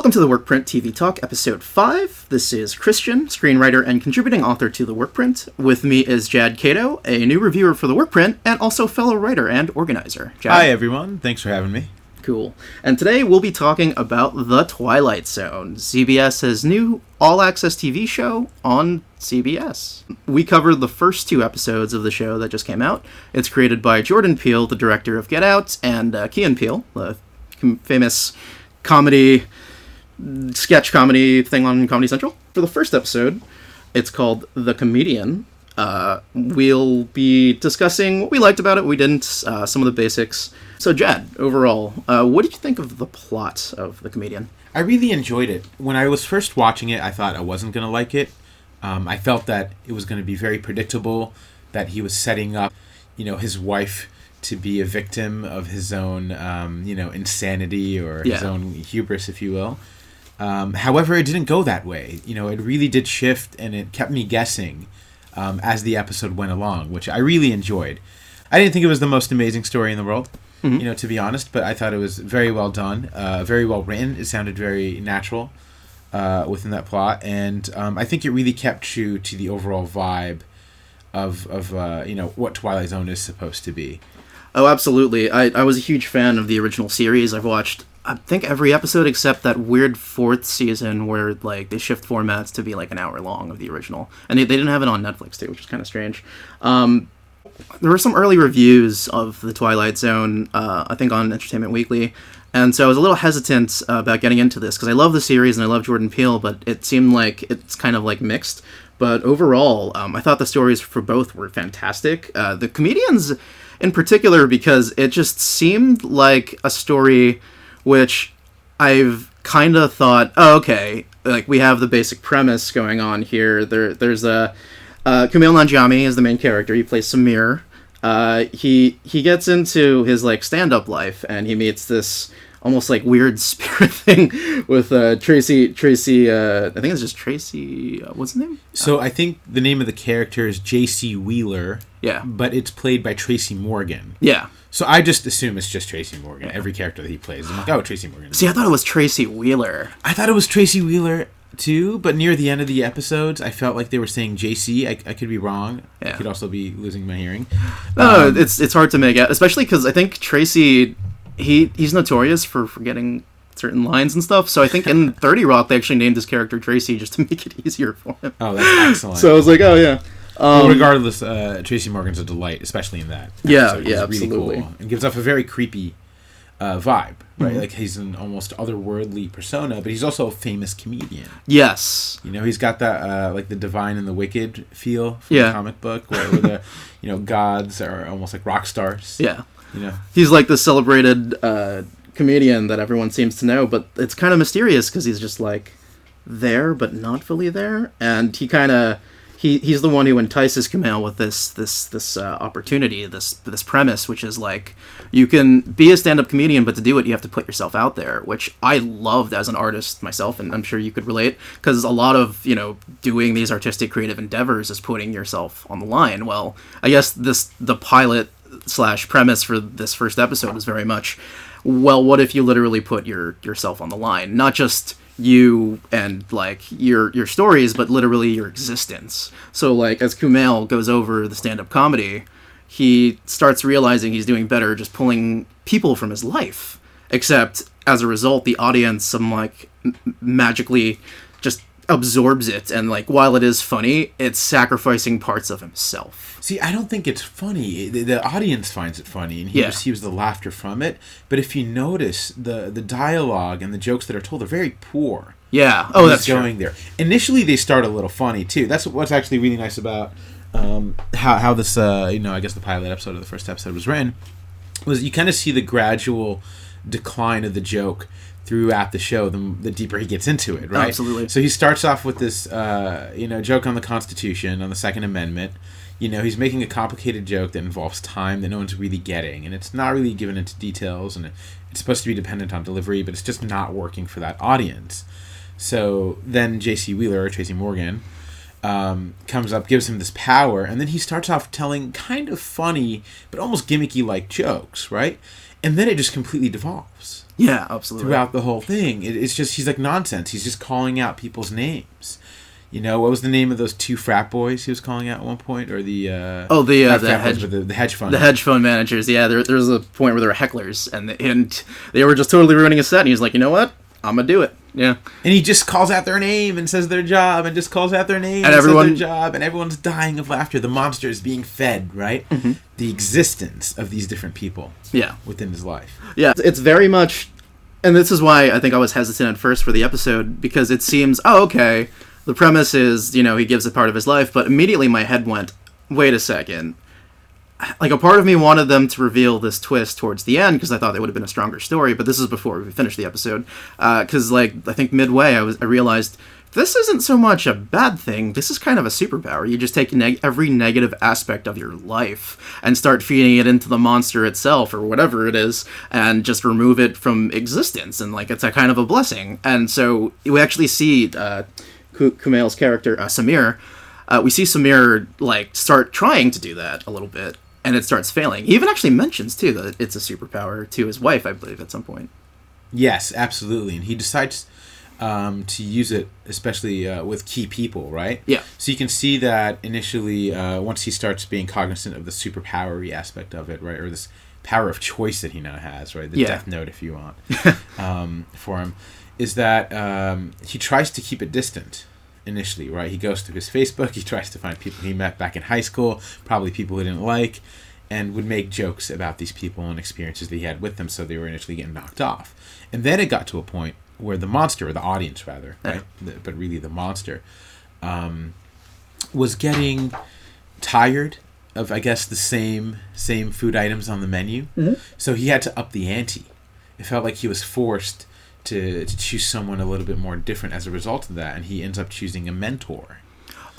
Welcome to the Workprint TV Talk, Episode 5. This is Christian, screenwriter and contributing author to the Workprint. With me is Jad Cato, a new reviewer for the Workprint, and also fellow writer and organizer. Jad? Hi, everyone. Thanks for having me. Cool. And today we'll be talking about The Twilight Zone, CBS's new all access TV show on CBS. We covered the first two episodes of the show that just came out. It's created by Jordan Peele, the director of Get Out, and uh, Key and Peele, the famous comedy sketch comedy thing on Comedy Central. For the first episode, it's called The Comedian. Uh, we'll be discussing what we liked about it, what we didn't, uh, some of the basics. So, Jad, overall, uh, what did you think of the plot of The Comedian? I really enjoyed it. When I was first watching it, I thought I wasn't going to like it. Um, I felt that it was going to be very predictable, that he was setting up, you know, his wife to be a victim of his own, um, you know, insanity or his own hubris, if you will. Um, however, it didn't go that way. You know, it really did shift, and it kept me guessing um, as the episode went along, which I really enjoyed. I didn't think it was the most amazing story in the world, you know, to be honest, but I thought it was very well done, uh, very well written. It sounded very natural uh, within that plot, and um, I think it really kept true to the overall vibe of of uh, you know what Twilight Zone is supposed to be. Oh, absolutely. I, I was a huge fan of the original series. I've watched, I think, every episode except that weird fourth season where, like, they shift formats to be, like, an hour long of the original. And they, they didn't have it on Netflix, too, which is kind of strange. Um, there were some early reviews of The Twilight Zone, uh, I think, on Entertainment Weekly. And so I was a little hesitant uh, about getting into this because I love the series and I love Jordan Peele, but it seemed like it's kind of like mixed. But overall, um, I thought the stories for both were fantastic. Uh, the comedians, in particular, because it just seemed like a story which I've kind of thought, oh, okay, like we have the basic premise going on here. There, there's a uh, Kumail Nanjiani is the main character. He plays Samir. Uh, he he gets into his like stand up life, and he meets this almost like weird spirit thing with uh, Tracy Tracy. Uh, I think it's just Tracy. Uh, what's his name? So I think the name of the character is J.C. Wheeler. Yeah. But it's played by Tracy Morgan. Yeah. So I just assume it's just Tracy Morgan. Every character that he plays, I'm like, oh, Tracy Morgan. See, I thought it was Tracy Wheeler. I thought it was Tracy Wheeler too, but near the end of the episodes, I felt like they were saying JC. I, I could be wrong. I could also be losing my hearing. No, no, it's it's hard to make out, especially because I think Tracy, he he's notorious for forgetting certain lines and stuff. So I think in Thirty Rock they actually named his character Tracy just to make it easier for him. Oh, that's excellent. So I was like, oh yeah. Well, regardless, uh, Tracy Morgan's a delight, especially in that. Yeah, yeah, He's absolutely. And gives off a very creepy uh, vibe, right? Mm-hmm. Like he's an almost otherworldly persona, but he's also a famous comedian. Yes. You know, he's got that uh, like the divine and the wicked feel from Yeah. the comic book, where, where the you know gods are almost like rock stars. Yeah. Know, He's like the celebrated uh, comedian that everyone seems to know, but it's kind of mysterious because he's just like there but not fully there, and he kind of he he's the one who entices Kumail with this this this uh, opportunity, this this premise, which is like you can be a stand-up comedian, but to do it, you have to put yourself out there, which I loved as an artist myself, and I'm sure you could relate because a lot of you know doing these artistic creative endeavors is putting yourself on the line. Well, I guess this the pilot slash premise for this first episode was very much well what if you literally put your yourself on the line? Not just you and like your your stories but literally your existence. So like as kumail goes over the stand-up comedy he starts realizing he's doing better just pulling people from his life except as a result the audience some like m- magically just absorbs it and like while it is funny it's sacrificing parts of himself See, I don't think it's funny. The, the audience finds it funny, and he Yeah. receives the laughter from it. But if you notice, the the dialogue and the jokes that are told are very poor. yeah oh that's going there. Initially, they start a little funny too. That's what's actually really nice about um, how how this uh, you know I guess the pilot episode of the first episode was written was you kind of see the gradual decline of the joke throughout the show the, the deeper he gets into it right Absolutely. so he starts off with this uh, you know joke on the constitution on the second amendment you know he's making a complicated joke that involves time that no one's really getting and it's not really given into details and it's supposed to be dependent on delivery but it's just not working for that audience so then j.c wheeler or tracy morgan um, comes up, gives him this power, and then he starts off telling kind of funny but almost gimmicky like jokes, right? And then it just completely devolves. Yeah, absolutely. throughout the whole thing. It, it's just he's like nonsense. He's just calling out people's names. You know what was the name of those two frat boys he was calling out at one point, or the uh, Oh, the uh, the boys, hedge the, the hedge fund. the hedge fund managers. Yeah, there, there was a point where there were hecklers, and and they were just totally ruining his set. And he was like, you know what? I'm gonna do it. Yeah. and he just calls out their name and says their job, and just calls out their name And and, everyone- says their job, and everyone's dying of laughter. The monster is being fed, right? Mm-hmm. The existence of these different people Yeah. within his life. Yeah, it's very much, and this is why I think I was hesitant at first for the episode because it seems, oh, okay, the premise is, you know, he gives a part of his life, but immediately my head went, wait a second. Like a part of me wanted them to reveal this twist towards the end because I thought it would have been a stronger story, but this is before we finished the episode. Because like I think midway, I was I realized this isn't so much a bad thing. This is kind of a superpower. You just take neg- every negative aspect of your life and start feeding it into the monster itself or whatever it is, and just remove it from existence. And like it's a kind of a blessing. And so we actually see uh, Kumail's character uh, Samir. Uh, we see Samir like start trying to do that a little bit, and it starts failing. He even actually mentions too that it's a superpower to his wife, I believe, at some point. Yes, absolutely. And he decides um, to use it, especially uh, with key people, right? Yeah. So you can see that initially, uh, once he starts being cognizant of the superpowery aspect of it, right, or this power of choice that he now has, right, the Yeah. Death Note, if you want, um, for him, is that um, he tries to keep it distant. Initially, right, he goes to his Facebook. He tries to find people he met back in high school, probably people he didn't like, and would make jokes about these people and experiences that he had with them. So they were initially getting knocked off, and then it got to a point where the monster, or the audience rather, right, the, but really the monster, um, was getting tired of, I guess, the same same food items on the menu. So he had to up the ante. It felt like he was forced to, to choose someone a little bit more different as a result of that, and he ends up choosing a mentor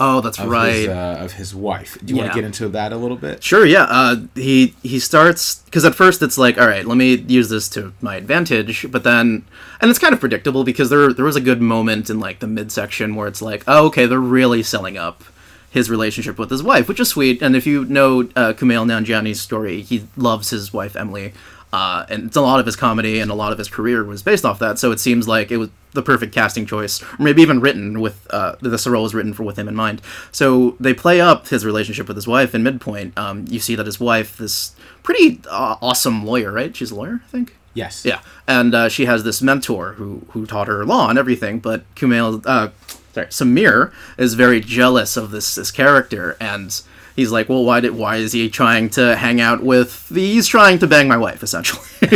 Oh, that's of right. his uh, of his wife. Do you want to get into that a little bit? Sure, yeah. Uh, he he starts because at first it's like, all right, let me use this to my advantage, but then, and it's kind of predictable because there there was a good moment in like the midsection where it's like, oh, okay, they're really selling up his relationship with his wife, which is sweet. And if you know uh, Kumail Nanjiani's story, he loves his wife Emily, uh, and it's a lot of his comedy and a lot of his career was based off that. So it seems like it was the perfect casting choice, or maybe even written with uh, the role was written for with him in mind. So they play up his relationship with his wife in midpoint. Um, you see that his wife, this pretty uh, awesome lawyer, right? She's a lawyer, I think. Yes. Yeah, and uh, she has this mentor who who taught her law and everything. But Kumail, uh, sorry, Samir is very jealous of this this character, and he's like, well, why did why is he trying to hang out with? The, he's trying to bang my wife, essentially.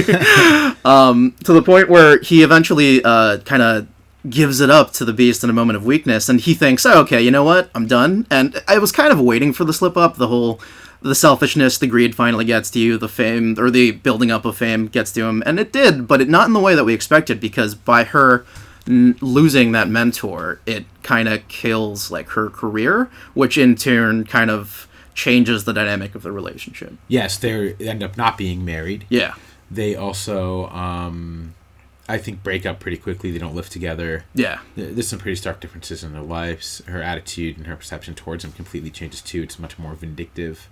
um, to the point where he eventually uh, kind of gives it up to the beast in a moment of weakness and he thinks oh, okay you know what i'm done and i was kind of waiting for the slip up the whole the selfishness the greed finally gets to you the fame or the building up of fame gets to him and it did but it not in the way that we expected because by her n- losing that mentor it kind of kills like her career which in turn kind of changes the dynamic of the relationship Yes, they end up not being married. yeah They also, um, I think, break up pretty quickly. They don't live together. yeah There's some pretty stark differences in their lives. Her attitude and her perception towards him completely changes too. It's much more vindictive.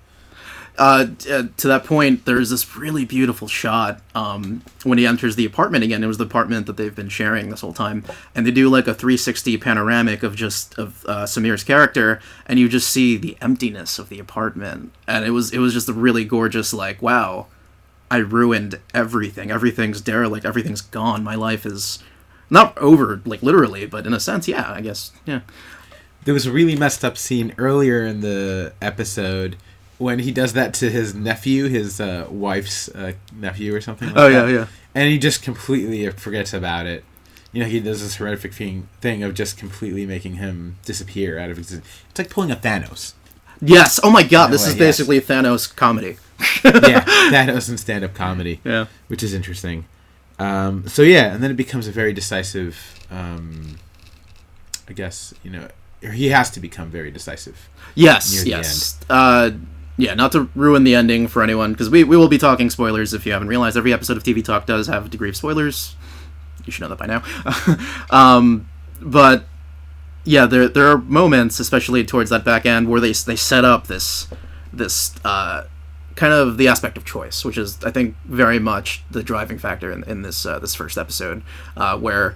Uh, uh, to that point, there's this really beautiful shot um, when he enters the apartment again. It was the apartment that they've been sharing this whole time, and they do like a 360 panoramic of just of uh, Samir's character, and you just see the emptiness of the apartment, and it was it was just a really gorgeous like wow, I ruined everything. Everything's derelict. Everything's gone. My life is not over like literally, but in a sense, yeah, I guess, yeah. There was a really messed up scene earlier in the episode when he does that to his nephew, his uh, wife's uh, nephew or something. Like Oh, that. yeah, yeah. And he just completely forgets about it. You know, he does this horrific thing thing of just completely making him disappear out of existence. It's like pulling a Thanos. Yes. Oh my God, this way, is yes. basically Thanos comedy. yeah, Thanos in stand up comedy. Yeah. which is interesting. Um, so yeah, and then it becomes a very decisive. Um, I guess you know he has to become very decisive. Yes, yes. Uh, yeah, not to ruin the ending for anyone, because we, we will be talking spoilers if you haven't realized. Every episode of TV Talk does have a degree of spoilers. You should know that by now. um, but yeah, there there are moments, especially towards that back end, where they they set up this this uh, kind of the aspect of choice, which is I think very much the driving factor in, in this uh, this first episode, uh, where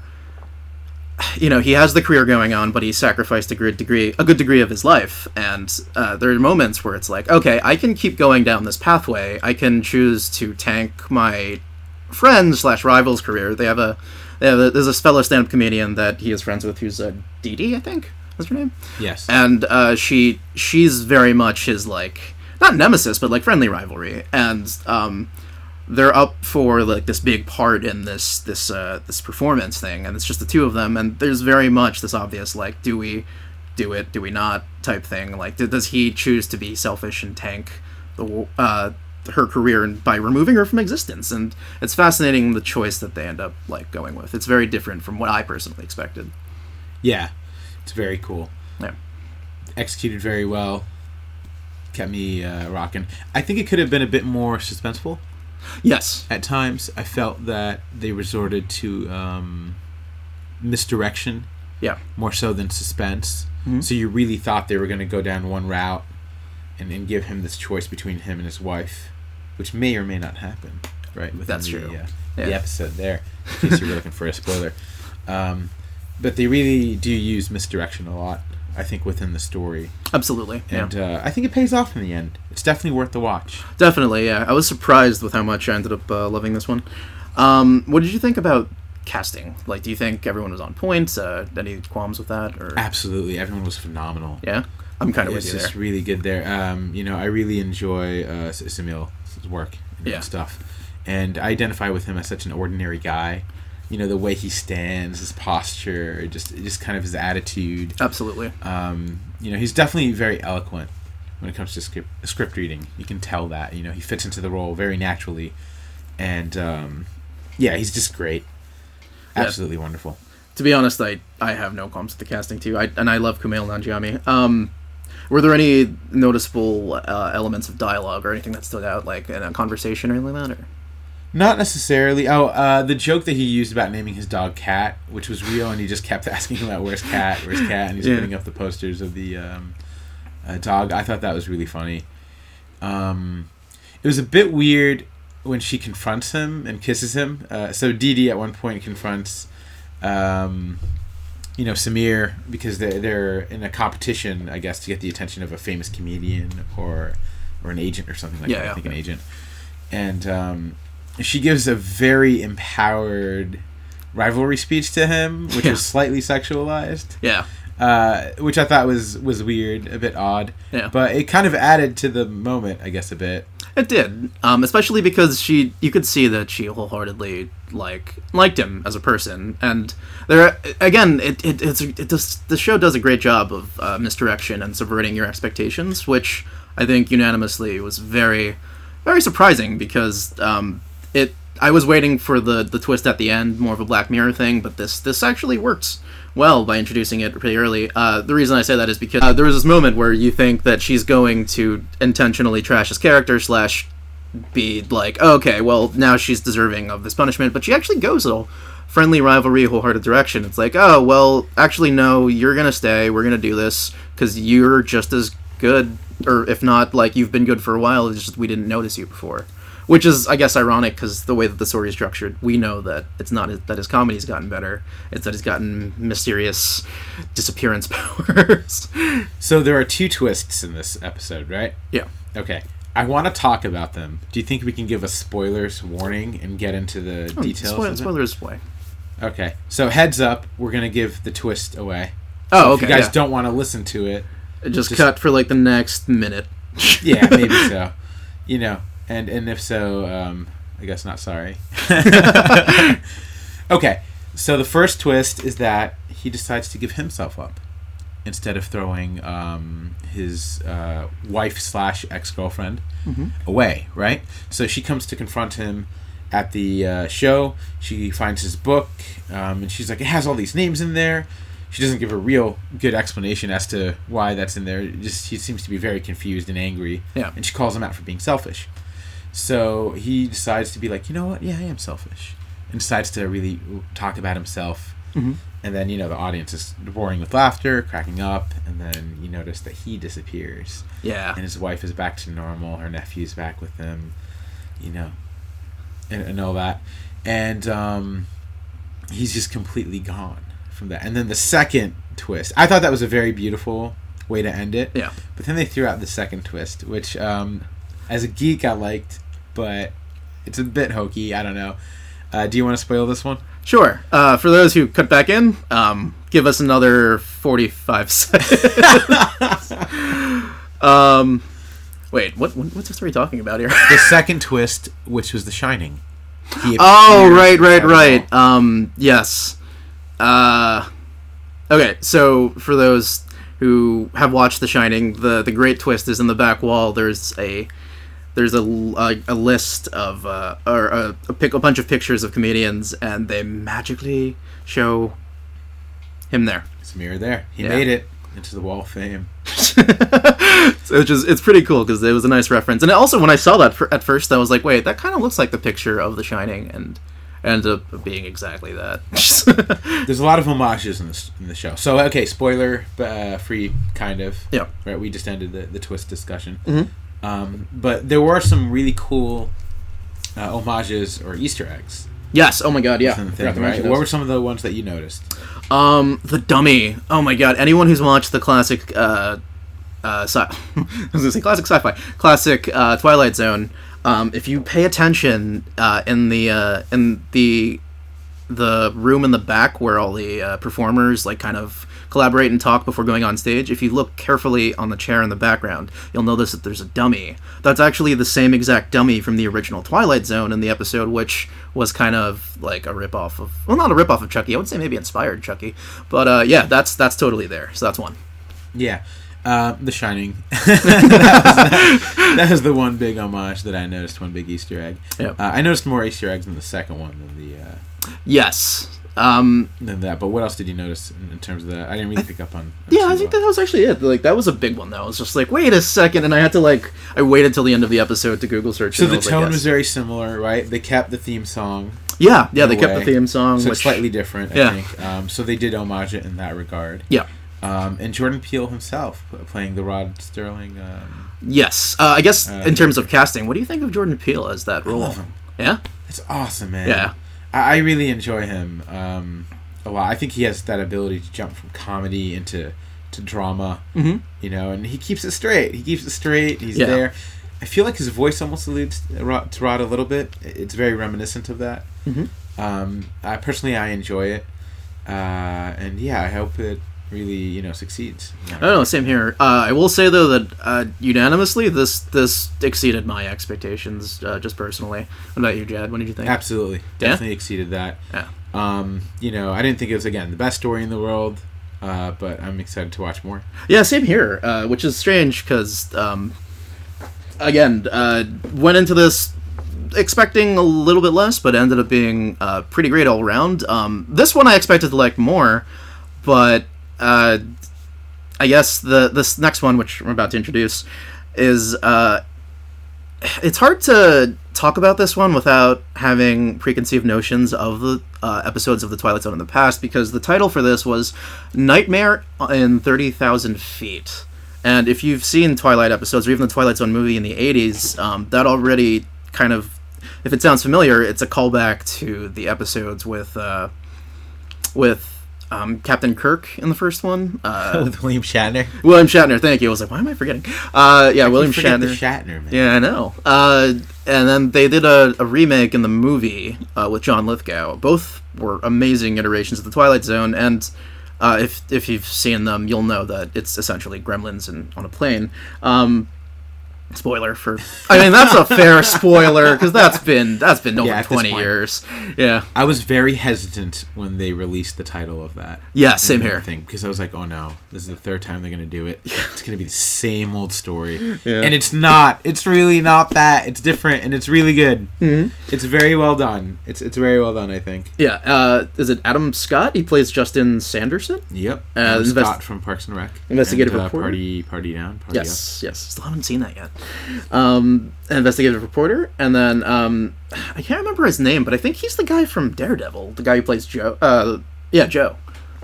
you know he has the career going on, but he sacrificed a good degree a good degree of his life, and uh, there are moments where it's like, okay, I can keep going down this pathway. I can choose to tank my friends slash rivals career. They have a they have a, there's a fellow stand up comedian that he is friends with who's a Dee Dee, I think. What's her name? Yes. and uh, she she's very much his like not nemesis but like friendly rivalry and um, they're up for like this big part in this this uh, this performance thing and it's just the two of them and there's very much this obvious like do we do it do we not type thing. Like does he choose to be selfish and tank the uh, her career and by removing her from existence? And it's fascinating the choice that they end up like going with. It's very different from what i personally expected. Yeah, it's very cool. yeah. Executed very well. Kept me uh, rocking. I think it could have been a bit more suspenseful yes at times. I felt that they resorted to um, misdirection yeah more so than suspense. Mhm. So you really thought they were going to go down one route and, and give him this choice between him and his wife, which may or may not happen, right? Within That's the, true. Uh, Yeah. The episode there, in case you were looking for a spoiler. Um, but they really do use misdirection a lot, I think, within the story. absolutely yeah And uh, I think it pays off in the end. It's definitely worth the watch. Definitely, yeah. I was surprised with how much I ended up uh, loving this one. Um, what did you think about casting? Like, do you think everyone was on point? Uh, any qualms with that? Or Absolutely. Everyone was phenomenal. yeah, I'm kind of it's with you just there. really good there. Um, you know, I really enjoy uh, Samil's work and Yeah. stuff, and I identify with him as such an ordinary guy. You know, the way he stands, his posture, just just kind of his attitude. Absolutely, Um, you know, he's definitely very eloquent when it comes to script script reading. You can tell that. You know, he fits into the role very naturally, and um, yeah, he's just great. Yeah. Absolutely wonderful. to be honest, I I have no qualms with the casting too. I and I love Kumail Nanjiani. Um, were there any noticeable uh, elements of dialogue or anything that stood out, like in a conversation or anything like that? Or? Not necessarily. Oh, uh, the joke that he used about naming his dog Cat, which was real, and he just kept asking about where's Cat, where's Cat, and he's Yeah. putting up the posters of the um, uh, dog. I thought that was really funny. Um, it was a bit weird when she confronts him and kisses him. Uh, so Dee Dee at one point confronts, um, you know, Samir because they're they're in a competition, I guess, to get the attention of a famous comedian or or an agent or something like Yeah, that. yeah. I think an agent, and um, she gives a very empowered rivalry speech to him, which Yeah. was slightly sexualized, Yeah, uh, which I thought was was weird, a bit odd, yeah. but it kind of added to the moment, I guess, a bit. It did, um, especially because she, you could see that she wholeheartedly like liked him as a person, and there again, it it it's, it does the show does a great job of uh, misdirection and subverting your expectations, which I think unanimously was very, very surprising because um, it. I was waiting for the the twist at the end, more of a Black Mirror thing, but this this actually works well by introducing it pretty early. Uh, the reason I say that is because uh, there was this moment where you think that she's going to intentionally trash his character slash be like, okay, well now she's deserving of this punishment, but she actually goes a friendly rivalry, wholehearted direction. It's like, oh well, actually no, you're gonna stay. We're gonna do this because you're just as good, or if not, like you've been good for a while. It's just we didn't notice you before. Which is, I guess, ironic because the way that the story is structured, we know that it's not that his comedy's gotten better. It's that he's gotten mysterious disappearance powers. So there are two twists in this episode, right? yeah. Okay. I want to talk about them. Do you think we can give a spoilers warning and get into the hmm, details? Spoil- spoilers away. Okay. So heads up, we're gonna give the twist away. Oh, So okay. If you guys yeah. don't want to listen to it, just, just- cut for like the next minute. yeah, maybe so. You know, and and if so, um, I guess not sorry. okay. So the first twist is that he decides to give himself up instead of throwing um, his uh, wife slash ex girlfriend Mhm. away. Right. So she comes to confront him at the uh, show. She finds his book, um, and she's like, "It has all these names in there." She doesn't give a real good explanation as to why that's in there. Just he seems to be very confused and angry. Yeah. And she calls him out for being selfish. So he decides to be like, you know what? Yeah, I am selfish. And decides to really talk about himself Mhm. and then you know the audience is roaring with laughter, cracking up, and then you notice that he disappears, Yeah. and his wife is back to normal. Her nephew's back with him, you know, and, and all that, and um, he's just completely gone from that. And then the second twist, I thought that was a very beautiful way to end it. Yeah. But then they threw out the second twist, which, um, as a geek, I liked, but it's a bit hokey. I don't know. Uh, do you want to spoil this one? Sure. Uh, for those who cut back in, um, give us another 45 seconds. um, wait, what, what what's the story talking about here? The second twist, which was The Shining. Oh, right, right, right, at all. right. Um, yes. Uh, okay, so for those who have watched The Shining, the the great twist is in the back wall. There's a there's a, a, a list of uh, or a, a pick a bunch of pictures of comedians, and they magically show him there. It's a mirror there. He Yeah. made it into the Wall of Fame. so it's just it's pretty cool because it was a nice reference, and also when I saw that at first, I was like, wait, that kind of looks like the picture of The Shining, and ended up being exactly that. There's a lot of homages in this in the show. So okay, spoiler uh, free, kind of. Yeah. Right. We just ended the, the twist discussion. Mhm. Um, but there were some really cool uh, homages or Easter eggs. yes. Oh my God. Yeah. within the Forgot thing, right? What were some of the ones that you noticed? Um, the dummy. Oh my God. Anyone who's watched the classic, uh, uh, sci- I was gonna say classic sci-fi, classic uh, Twilight Zone. Um, if you pay attention uh, in the uh, in the the room in the back where all the uh, performers like kind of collaborate and talk before going on stage if you look carefully on the chair in the background you'll notice that there's a dummy that's actually the same exact dummy from the original twilight zone in the episode which was kind of like a rip-off of well not a rip-off of chucky i would say maybe inspired chucky but uh, yeah that's that's totally there so that's one Yeah. Uh, the Shining. that, was, that was the one big homage that I noticed. One big Easter egg. Yeah. Uh, I noticed more Easter eggs in the second one than the uh, yes um, than that. But what else did you notice in, in terms of that? I didn't really pick up on. on Yeah, I think well. that was actually it. Like that was a big one though. I was just like, wait a second, and I had to like, I waited till the end of the episode to Google search. So the was like, tone yes. was very similar, right? They kept the theme song, yeah, yeah. They a kept the theme song, so which slightly different, I Yeah. think. Um, so they did homage it in that regard. yeah, Um, and Jordan Peele himself playing the Rod Serling. Um, yes. Uh, I guess Uh, in terms of casting, what do you think of Jordan Peele as that I role? Yeah, It's awesome, man. yeah, I, I really enjoy him um, a lot. I think he has that ability to jump from comedy into to drama, mm-hmm. you know, and he keeps it straight. He keeps it straight. He's Yeah. there. I feel like his voice almost alludes to Rod, a little bit. It's very reminiscent of that. Mhm. Um, I personally I enjoy it, uh, and yeah, I hope it really you know succeeds. I don't know. Same here. Uh, I will say though that uh, unanimously, this this exceeded my expectations, uh, just personally. What about you, Jad? What did you think? Absolutely, Yeah? definitely exceeded that. Yeah. Um, you know, I didn't think it was again the best story in the world, uh, but I'm excited to watch more. Yeah, same here. Uh, which is strange because, um, again, uh, went into this expecting a little bit less, but ended up being uh, pretty great all around. Um, this one I expected to like more, but uh, I guess the this next one, which I'm about to introduce, is uh, it's hard to talk about this one without having preconceived notions of the uh, episodes of the Twilight Zone in the past, because the title for this was Nightmare in Thirty Thousand Feet. And if you've seen Twilight episodes or even the Twilight Zone movie in the '80s, um, that already kind of, if it sounds familiar, it's a callback to the episodes with uh, with um, Captain Kirk in the first one. Uh, With William Shatner. William Shatner. Thank you. I was like, why am I forgetting? Uh, yeah, William forget Shatner. The Shatner man. Yeah, I know. Uh, and then they did a, a remake in the movie uh, with John Lithgow. Both were amazing iterations of the Twilight Zone, and uh, if if you've seen them, you'll know that it's essentially Gremlins in, on a plane. Um, spoiler for. I mean, that's a fair spoiler because that's been that's been over Yeah, twenty point. years. Yeah. I was very hesitant when they released the title of that. Yeah. Same here. Thing because I was like, oh no, this is the third time they're gonna do it. It's gonna be the same old story, Yeah. and it's not. It's really not that. It's different, and it's really good. Mhm. It's very well done. It's it's very well done. I think. Yeah. Uh, is it Adam Scott? He plays Justin Sanderson. Yep. Uh, Adam invest- Scott from Parks and Rec. Investigative and, uh, reporter? Party Party Down. Party Yes, yes. Still haven't seen that yet. Um, investigative reporter, and then um, I can't remember his name, but I think he's the guy from Daredevil, the guy who plays Joe, uh, Yeah, Joe,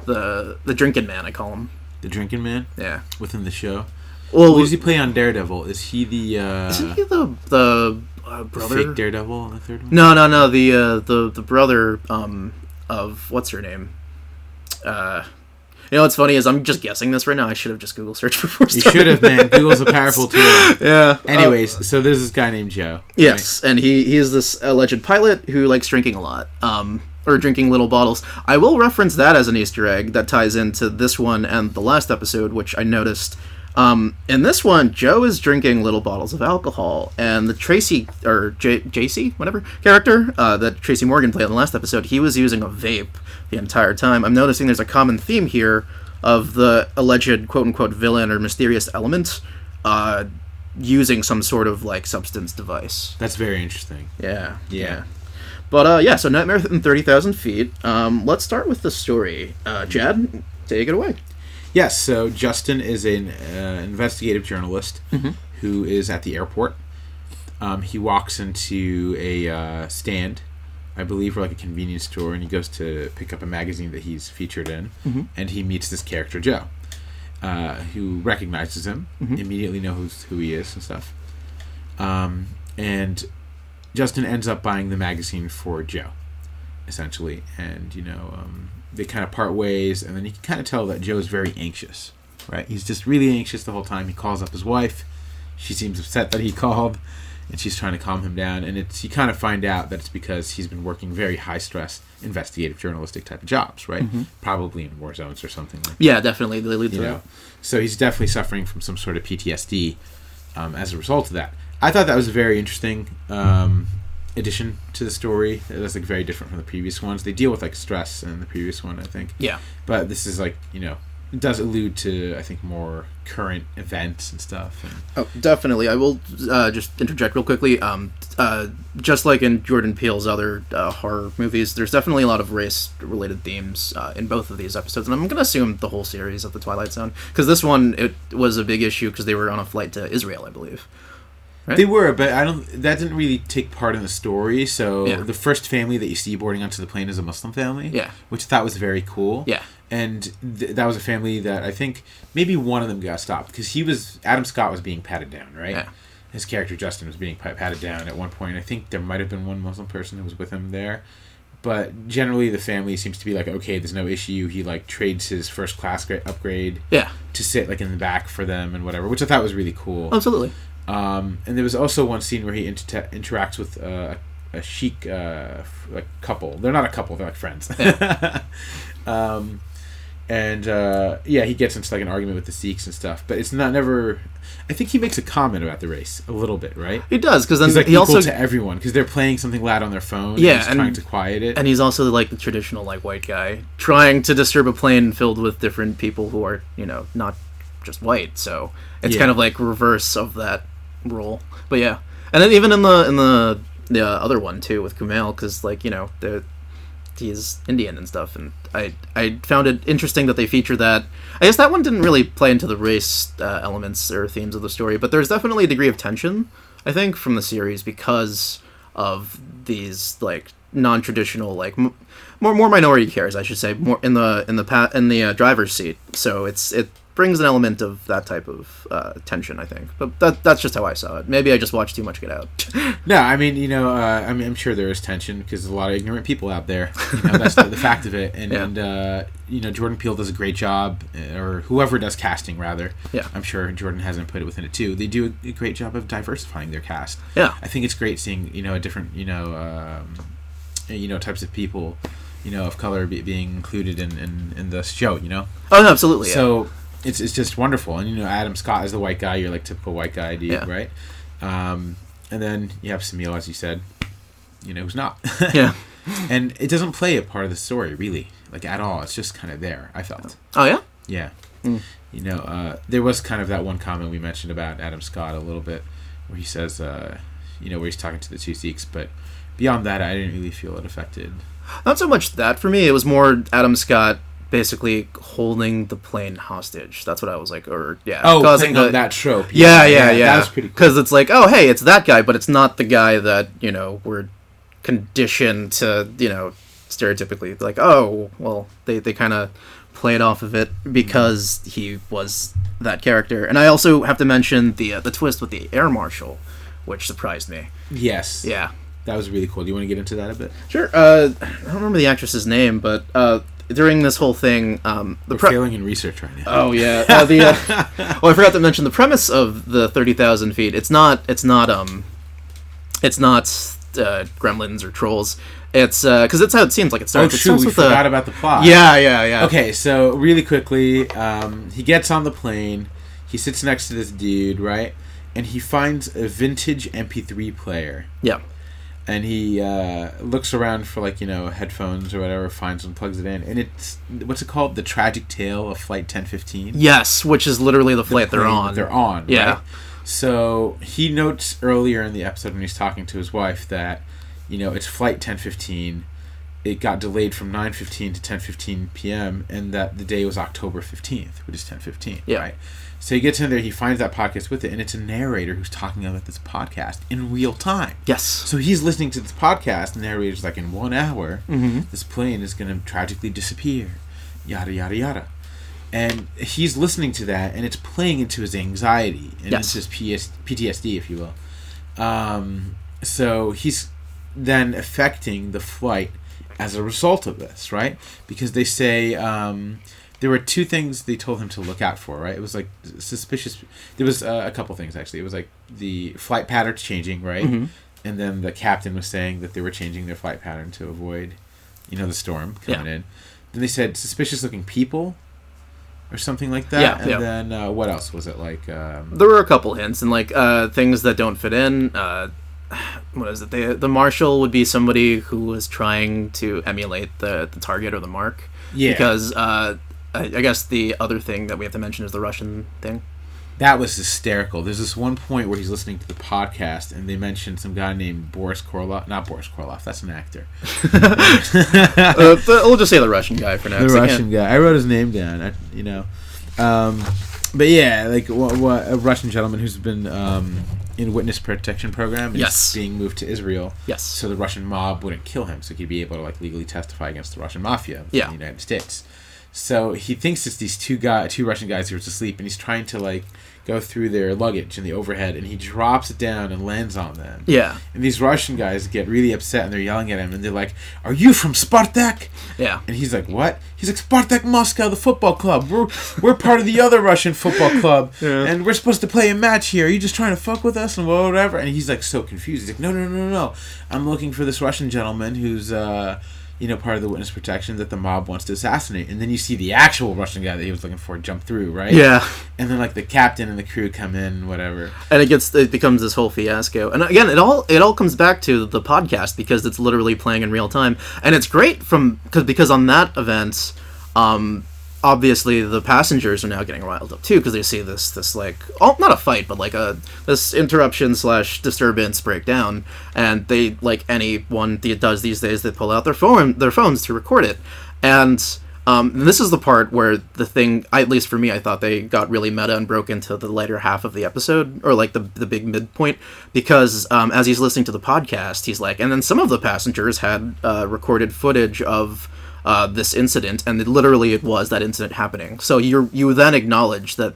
the the drinking man. I call him. The drinking man Yeah. within the show. Well, Who does he play on Daredevil? Is he the uh, isn't he the the uh, brother? fake Daredevil on the third one? No, no, no. The uh, the the brother um of what's her name? Uh, you know what's funny is I'm just guessing this right now. I should have just Google searched before. You should have, man. Google's a powerful tool. Yeah. Anyways, so there's this guy named Joe. yes, and he he is this alleged pilot who likes drinking a lot. Um. Or drinking little bottles. I will reference that as an Easter egg that ties into this one and the last episode, which I noticed. Um, in this one, Joe is drinking little bottles of alcohol, and the Tracy or J- JC, whatever character uh, that Tracy Morgan played in the last episode, he was using a vape the entire time. I'm noticing there's a common theme here of the alleged quote unquote villain or mysterious element uh, using some sort of like substance device. That's very interesting. Yeah, Yeah. But uh, yeah, so Nightmare in Thirty Thousand Feet. Um, let's start with the story. Uh, Jad, take it away. Yes, so Justin is an uh, investigative journalist Mm-hmm. who is at the airport. Um, he walks into a uh, stand, I believe, or like a convenience store, and he goes to pick up a magazine that he's featured in, Mm-hmm. and he meets this character Joe, uh, who recognizes him, Mm-hmm. immediately knows who he is and stuff. Um, and Justin ends up buying the magazine for Joe, essentially, and you know um, they kind of part ways, and then you can kind of tell that Joe's very anxious, right? He's just really anxious the whole time. He calls up his wife. She seems upset that he called, and she's trying to calm him down. And it's you kind of find out that it's because he's been working very high stress, investigative journalistic type of jobs, right? Probably in war zones or something like that. Yeah, definitely. They lead to. So he's definitely suffering from some sort of PTSD um, as a result of that. I thought that was a very interesting um, addition to the story. That's like very different from the previous ones. They deal with like stress in the previous one, I think, Yeah. but this is like you know it does allude to I think more current events and stuff. And Oh, definitely. I will uh, just interject real quickly. Um, uh, just like in Jordan Peele's other uh, horror movies, there's definitely a lot of race-related themes uh, in both of these episodes, and I'm going to assume the whole series of the Twilight Zone, because this one it was a big issue because they were on a flight to Israel, I believe. Right? They were, but I don't. That didn't really take part in the story. So Yeah. the first family that you see boarding onto the plane is a Muslim family. Yeah. which I thought was very cool. Yeah. And th- that was a family that I think maybe one of them got stopped because he was Adam Scott was being patted down, right? Yeah. His character Justin was being patted down at one point. I think there might have been one Muslim person who was with him there. But generally, the family seems to be like, okay, there's no issue. He like trades his first class gra- upgrade Yeah, to sit like in the back for them and whatever, which I thought was really cool. absolutely. Um, and there was also one scene where he inter- interacts with uh, a Sikh uh, like couple. They're not a couple; they're like friends. um, and uh, yeah, he gets into like an argument with the Sikhs and stuff. But it's not never. I think he makes a comment about the race a little bit, right? He does because then He's like he also to everyone because they're playing something loud on their phone. Yeah, and he's and- trying to quiet it. and he's also like the traditional like white guy trying to disturb a plane filled with different people who are you know not just white so it's Yeah. kind of like reverse of that role. but yeah and then even in the in the the other one too with Kumail because like you know the he's Indian and stuff and I I found it interesting that they feature that. I guess that one didn't really play into the race uh, elements or themes of the story but there's definitely a degree of tension I think from the series because of these like non-traditional like m- more more minority cares I should say more in the in the pa- in the uh, driver's seat. So it's it brings an element of that type of uh, tension I think but that that's just how I saw it maybe I just watched too much Get Out No, I mean, you know, uh, I mean, I'm sure there is tension because there's a lot of ignorant people out there. You know, that's the, the fact of it. And, Yeah. and uh, you know, Jordan Peele does a great job, uh, or whoever does casting, rather. Yeah. I'm sure Jordan has input it within it too. They do a, great job of diversifying their cast. yeah I think it's great seeing, you know, a different, you know, um, you know, types of people, you know, of color be, being included in, in, in the show, you know? oh no absolutely yeah. It's it's just wonderful, and you know Adam Scott is the white guy. You're like typical white guy, dude, Yeah. right? Um, and then you have Samil, as you said, you know who's not, yeah and it doesn't play a part of the story really, like at all. It's just kind of there. I felt, oh yeah yeah. Mm. You know, uh, there was kind of that one comment we mentioned about Adam Scott a little bit, where he says, uh, you know, where he's talking to the two Sikhs, but beyond that, I didn't really feel it affected. Not so much that for me. It was more Adam Scott basically holding the plane hostage. That's what I was like, or yeah, Oh, causing the- that trope. Yeah, yeah, yeah. That was pretty cool. Because it's like, oh, hey, it's that guy, but it's not the guy that you know we're conditioned to, you know, stereotypically like, oh, well, they they kind of played off of it because he was that character. And I also have to mention the uh, the twist with the air marshal, which surprised me. Yes. Yeah. That was really cool. Do you want to get into that a bit? Sure. Uh, I don't remember the actress's name, but uh, during this whole thing, um, the We're pre- failing in research right now. Oh yeah. Uh, the uh, oh, I forgot to mention the premise of the thirty thousand feet. It's not. It's not. Um, it's not uh, gremlins or trolls. It's because that's how it seems like it oh, starts. it shoot, starts we with forgot a, about the plot. Yeah, yeah, yeah. Okay, so really quickly, um, he gets on the plane. He sits next to this dude, right? And he finds a vintage MP3 player. Yeah. And he uh, looks around for like you know headphones or whatever, finds one, plugs it in, and it's what's it called? The tragic tale of Flight 1015. Yes, which is literally the flight they're on. They're on. Yeah. right? So he notes earlier in the episode when he's talking to his wife that, you know, it's flight 1015. It got delayed from 9:15 to 10:15 p.m. and that the day was October 15th, which is 10:15. Yeah. Right. So he gets in there, he finds that podcast with it, and it's a narrator who's talking about this podcast in real time. Yes. So he's listening to this podcast, and the narrator's like, in one hour, Mm-hmm. this plane is going to tragically disappear, yada yada yada, and he's listening to that, and it's playing into his anxiety and Yes. into his PS- PTSD, if you will. Um, so he's then affecting the flight as a result of this, right? Because they say um, there were two things they told him to look out for, right? It was like suspicious. There was uh, a couple things actually. It was like the flight patterns changing, right? Mhm. And then the captain was saying that they were changing their flight pattern to avoid, you know, the storm coming in. Then they said suspicious looking people, or something like that. Yeah, and yeah. then uh, what else was it like? Um, There were a couple hints and like uh, things that don't fit in. Uh, what is it? The the marshal would be somebody who was trying to emulate the the target or the mark. yeah, Because uh, I, I guess the other thing that we have to mention is the Russian thing. That was hysterical. There's this one point where he's listening to the podcast and they mentioned some guy named Boris Karloff. Not Boris Karloff, that's an actor. uh, we'll just say the Russian guy for now. the 'cause I Russian guy. I wrote his name down, I, you know. Um, but yeah, like a Russian gentleman who's been um, in witness protection program is Yes. being moved to Israel Yes. so the Russian mob wouldn't kill him, so he'd be able to like legally testify against the Russian mafia Yeah. in the United States. So he thinks it's these two guy, two Russian guys who are asleep, and he's trying to like go through their luggage in the overhead, and he drops it down and lands on them. Yeah. And these Russian guys get really upset, and they're yelling at him, and they're like, "Are you from Spartak?" Yeah. And he's like, "What?" He's like, "Spartak Moscow, the football club. We're we're part of the other Russian football club, Yeah. and we're supposed to play a match here. Are you just trying to fuck with us and whatever?" And he's like so confused. He's like, "No, no, no, no, no. I'm looking for this Russian gentleman who's uh." You know, part of the witness protection that the mob wants to assassinate, and then you see the actual Russian guy that he was looking for jump through, right? Yeah. And then like the captain and the crew come in, and whatever. and it gets it becomes this whole fiasco and again it all it all comes back to the podcast because it's literally playing in real time and it's great from because because on that event um obviously the passengers are now getting riled up too because they see this this like oh not a fight but like a this interruption slash disturbance breakdown and they like anyone that does these days they pull out their phone their phones to record it. And um, this is the part where the thing, at least for me, I thought they got really meta and broke into the later half of the episode, or like the the big midpoint, because um, as he's listening to the podcast, he's like, and then some of the passengers had uh, recorded footage of uh, this incident, and it, literally it was that incident happening. So you you then acknowledge that.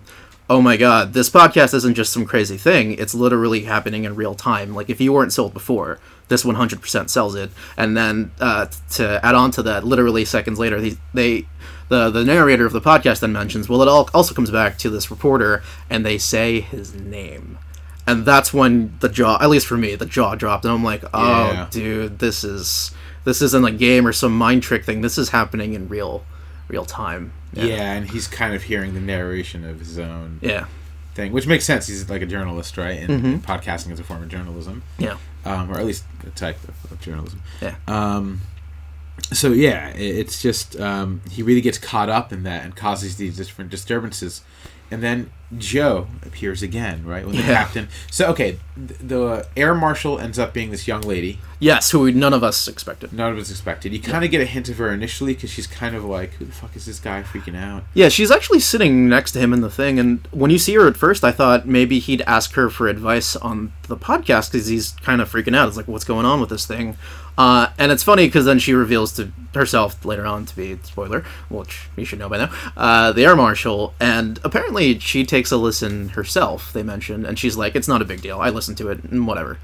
Oh my god, this podcast isn't just some crazy thing. It's literally happening in real time. Like, if you weren't sold before, this 100% sells it. And then uh, to add on to that, literally seconds later, they, they the the narrator of the podcast then mentions, well, it all also comes back to this reporter, and they say his name, and that's when the jaw, at least for me, the jaw dropped, and I'm like, oh, Yeah. dude, this is this isn't a game or some mind trick thing. This is happening in real real time. Yeah. and he's kind of hearing the narration of his own yeah, thing, which makes sense. He's like a journalist, right? And, Mhm. and podcasting is a form of journalism, yeah, um, or at least a type of, of journalism. Yeah. Um, so yeah, it's just um, he really gets caught up in that and causes these different disturbances, and then Joe appears again, right? When the Yeah. captain. So okay, th- the air marshal ends up being this young lady. yes, who none of us expected. None of us expected. You kind of get a hint of her initially because she's kind of like, "Who the fuck is this guy freaking out?" Yeah, she's actually sitting next to him in the thing, and when you see her at first, I thought maybe he'd ask her for advice on the podcast because he's kind of freaking out. It's like, what's going on with this thing? Uh, and it's funny because then she reveals to herself later on to be spoiler, which you should know by now, uh, the air marshal, and apparently she takes a listen herself. They mention, and she's like, "It's not a big deal. I listened to it, and whatever."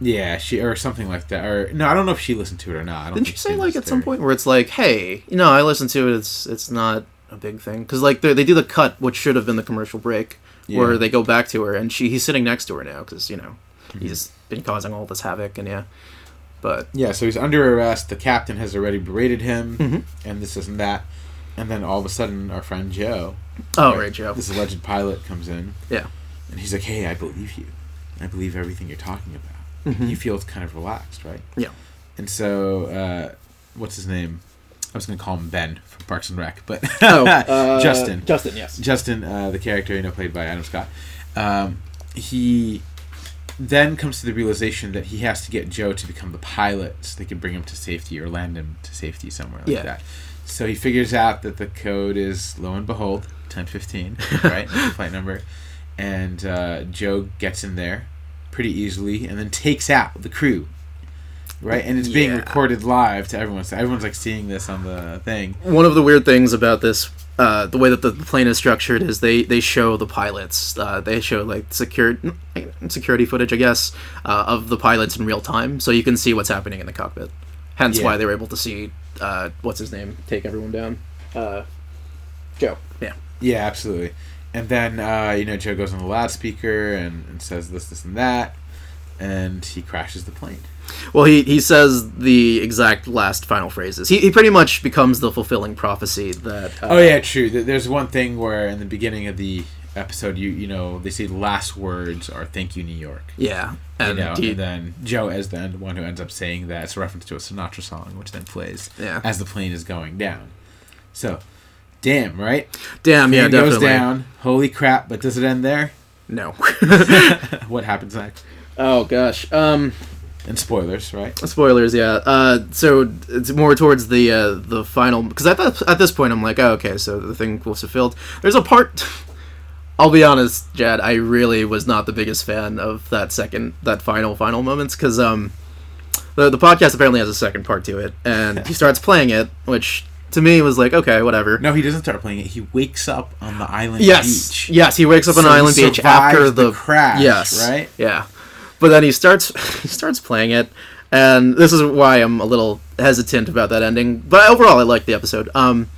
Yeah, she or something like that. Or no, I don't know if she listened to it or not. I don't Didn't think she say like at some point where it's like, "Hey, you know, I listened to it. It's it's not a big thing," because like they they do the cut, which should have been the commercial break, where they go back to her, and she he's sitting next to her now because you know Mm-hmm. he's been causing all this havoc, and yeah, but Yeah, so he's under arrest. The captain has already berated him, Mhm. and this isn't that. And then all of a sudden, our friend Joe, oh Right. Joe, this alleged pilot, comes in. Yeah. And he's like, "Hey, I believe you. I believe everything you're talking about." Mhm. He feels kind of relaxed, right? Yeah. And so, uh, what's his name? I was gonna call him Ben from Parks and Rec, but oh uh, Justin. Justin, yes, Justin, uh, the character you know played by Adam Scott, um, he then comes to the realization that he has to get Joe to become the pilot so they can bring him to safety or land him to safety somewhere like Yeah. that. So he figures out that the code is lo and behold ten fifteen, right? flight number, and uh, Joe gets in there pretty easily and then takes out the crew. Right, and it's being recorded live to everyone. So everyone's like seeing this on the thing. one of the weird things about this uh, the way that the plane is structured is they, they show the pilots uh, they show like secure, security footage i guess uh, of the pilots in real time so you can see what's happening in the cockpit hence Yeah. why they were able to see uh, what's his name take everyone down uh, joe yeah Yeah, absolutely. And then uh, you know Joe goes on the loudspeaker and, and says this, this, and that, and he crashes the plane. Well he, he says the exact last final phrases he, he pretty much becomes the fulfilling prophecy that uh, oh yeah, true. There's one thing where in the beginning of the episode, you you know they say the last words are "Thank you, New York." yeah You and know, he- and then Joe as the one who ends up saying that it's a reference to a Sinatra song, which then plays yeah as the plane is going down. So, damn, right? damn yeah Plane goes down. Holy crap! But does it end there? no what happens next? oh gosh um And spoilers, right? Spoilers, yeah. Uh, so it's more towards the uh, the final because at that, at this point I'm like, oh, okay, so the thing was fulfilled. There's a part. I'll be honest, Jad. I really was not the biggest fan of that second, that final, final moments because um, the the podcast apparently has a second part to it, and he starts playing it, which to me was like, okay, whatever. No, he doesn't start playing it. He wakes up on the island yes, beach. yes, he wakes up on So an island beach after the the, crash, Yes, right? Yeah, but then he starts he starts playing it, and this is why I'm a little hesitant about that ending. But overall, I like the episode. Um,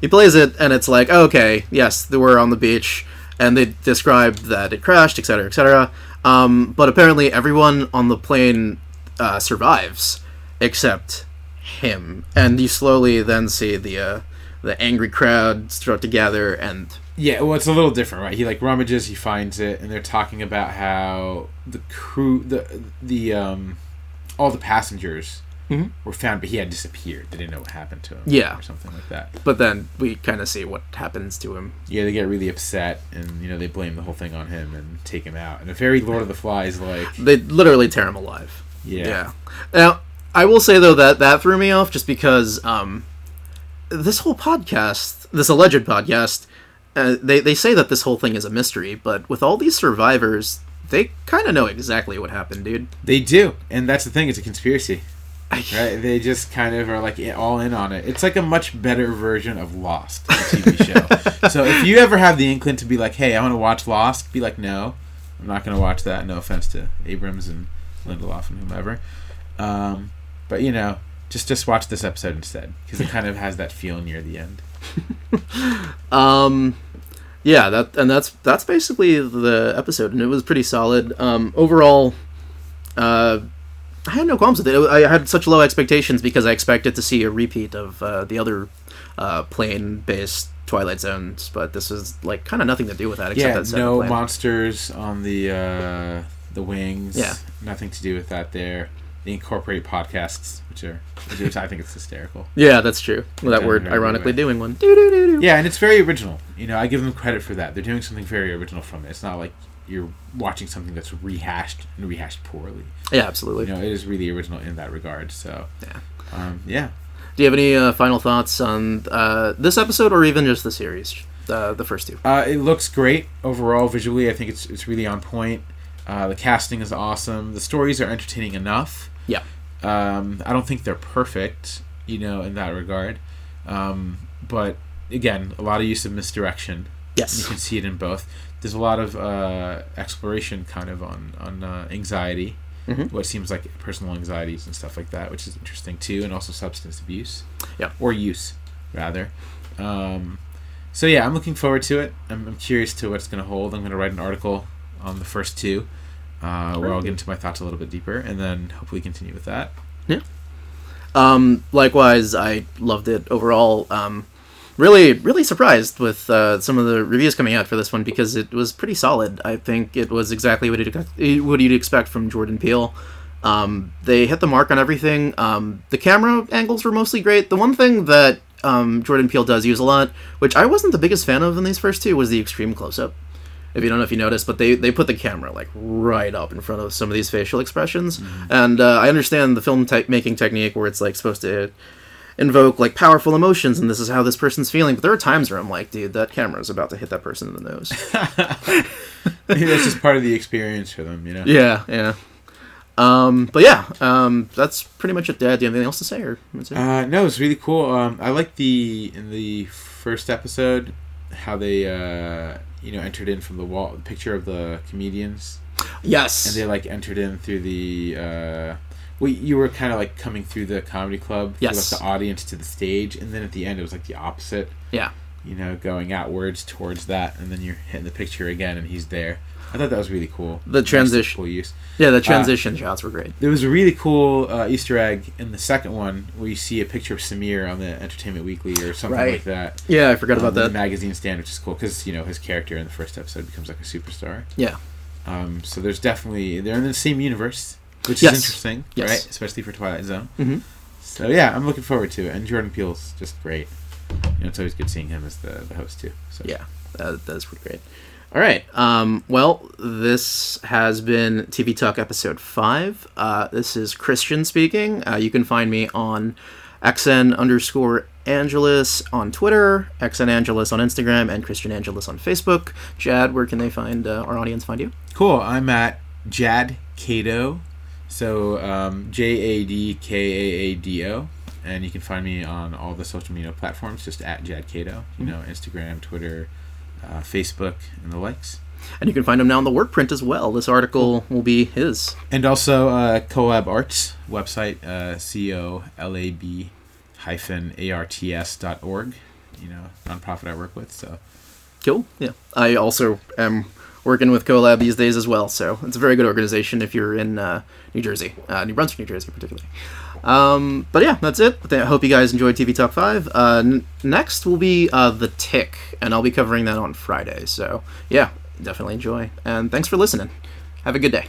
he plays it, and it's like, okay, yes, they were on the beach, and they described that it crashed, etc., etc. Um, but apparently, everyone on the plane uh, survives except him, and you slowly then see the uh, the angry crowd start to gather, and Yeah, well, it's a little different, right? He like rummages, he finds it, and they're talking about how the crew, the the um, all the passengers Mhm. were found, but he had disappeared. They didn't know what happened to him, Yeah. or something like that. but then we kind of see what happens to him. Yeah, they get really upset, and you know they blame the whole thing on him and take him out. And a very Lord of the Flies like, They literally tear him alive. yeah, Yeah. Now, I will say though that that threw me off just because um, this whole podcast, this alleged podcast, uh, they they say that this whole thing is a mystery, but with all these survivors, they kind of know exactly what happened, dude. they do, and that's the thing. It's a conspiracy. Right? They just kind of are like all in on it. It's like a much better version of Lost, the TV show. so if you ever have the inkling to be like, "Hey, I want to watch Lost," be like, "No, I'm not going to watch that." No offense to Abrams and Lindelof and whomever, um, but you know, just just watch this episode instead because it kind of has that feel near the end. Um, yeah, that and that's that's basically the episode, and it was pretty solid. Um, overall, uh, I had no qualms with it. I had such low expectations because I expected to see a repeat of uh, the other uh, plane-based Twilight Zones, but this is like kind of nothing to do with that. Except yeah, that no plane. monsters on the uh, the wings. Yeah. nothing to do with that there. They incorporate podcasts, which are which I think it's hysterical. Yeah, that's true. Well, that word ironically doing one. Doo-doo-doo-doo. Yeah, and it's very original. You know, I give them credit for that. They're doing something very original from it. It's not like you're watching something that's rehashed and rehashed poorly. Yeah, absolutely. You know, it is really original in that regard. So, Yeah. um, yeah. Do you have any uh, final thoughts on uh, this episode or even just the series, uh, the first two? Uh, it looks great overall visually. I think it's it's really on point. Uh, the casting is awesome. The stories are entertaining enough. Yeah. Um, I don't think they're perfect, you know, in that regard. Um, but again, a lot of use of misdirection. Yes. You can see it in both. There's a lot of uh, exploration, kind of on on uh, anxiety, Mhm. what seems like personal anxieties and stuff like that, which is interesting too, and also substance abuse. Yeah. Or use, rather. Um, so yeah, I'm looking forward to it. I'm, I'm curious to what it's going to hold. I'm going to write an article on the first two, uh, where I'll get into my thoughts a little bit deeper, and then hopefully continue with that. Yeah. Um, likewise, I loved it overall. Um, really, really surprised with uh, some of the reviews coming out for this one because it was pretty solid. I think it was exactly what you'd, what you'd expect from Jordan Peele. Um, they hit the mark on everything. Um, the camera angles were mostly great. The one thing that um, Jordan Peele does use a lot, which I wasn't the biggest fan of in these first two, was the extreme close up. If you don't know if you noticed, but they, they put the camera like right up in front of some of these facial expressions, and uh, I understand the film type making technique where it's like supposed to invoke like powerful emotions, and this is how this person's feeling. But there are times where I'm like, dude, that camera is about to hit that person in the nose. That's just part of the experience for them, you know. yeah, yeah. Um, but yeah, um, that's pretty much it. Jad, do you have anything else to say, or it? Uh, no, it's really cool. Um, I like the in the first episode how they uh, you know entered in from the wall the picture of the comedians yes, and they like entered in through the uh, well you were kind of like coming through the comedy club through, Yes. like the audience to the stage and then at the end it was like the opposite yeah, you know going outwards towards that and then you're hitting the picture again and he's there. I thought that was really cool. The transition- use. yeah. The transition shots were great. There was a really cool uh, Easter egg in the second one where you see a picture of Samir on the Entertainment Weekly or something Right. like that. Yeah, I forgot um, about that. magazine stand, which is cool because you know his character in the first episode becomes like a superstar. Yeah, Um, so there's definitely they're in the same universe, which Yes. is interesting, Yes. right? Especially for Twilight Zone. hmm So yeah, I'm looking forward to it. And Jordan Peele's just great. You know, it's always good seeing him as the, the host too. So Yeah, that, that's pretty great. All right. Um, well, this has been TV Talk episode five. Uh, this is Christian speaking. Uh, you can find me on xn underscore Angelus on Twitter, xn Angelus on Instagram, and Christian Angelus on Facebook. Jad, where can they find uh, our audience find you? cool. I'm at Jad Kaado. So um, J A D K A A D O. And you can find me on all the social media platforms, just at Jad Kaado. You know, Instagram, Twitter, uh, Facebook, and the likes. And you can find him now on the work print as well. This article will be his. And also uh, Colab Arts website, uh, C O L A B hyphen A R T S dot org. You know, nonprofit I work with. So Cool. Yeah. I also am working with CoLab these days as well, so it's a very good organization if you're in uh, New Jersey, uh, New Brunswick, New Jersey, particularly. Um, but yeah, that's it. I hope you guys enjoyed TV Talk 5. Uh, n- next will be uh, The Tick, and I'll be covering that on Friday. So yeah, definitely enjoy. And thanks for listening. Have a good day.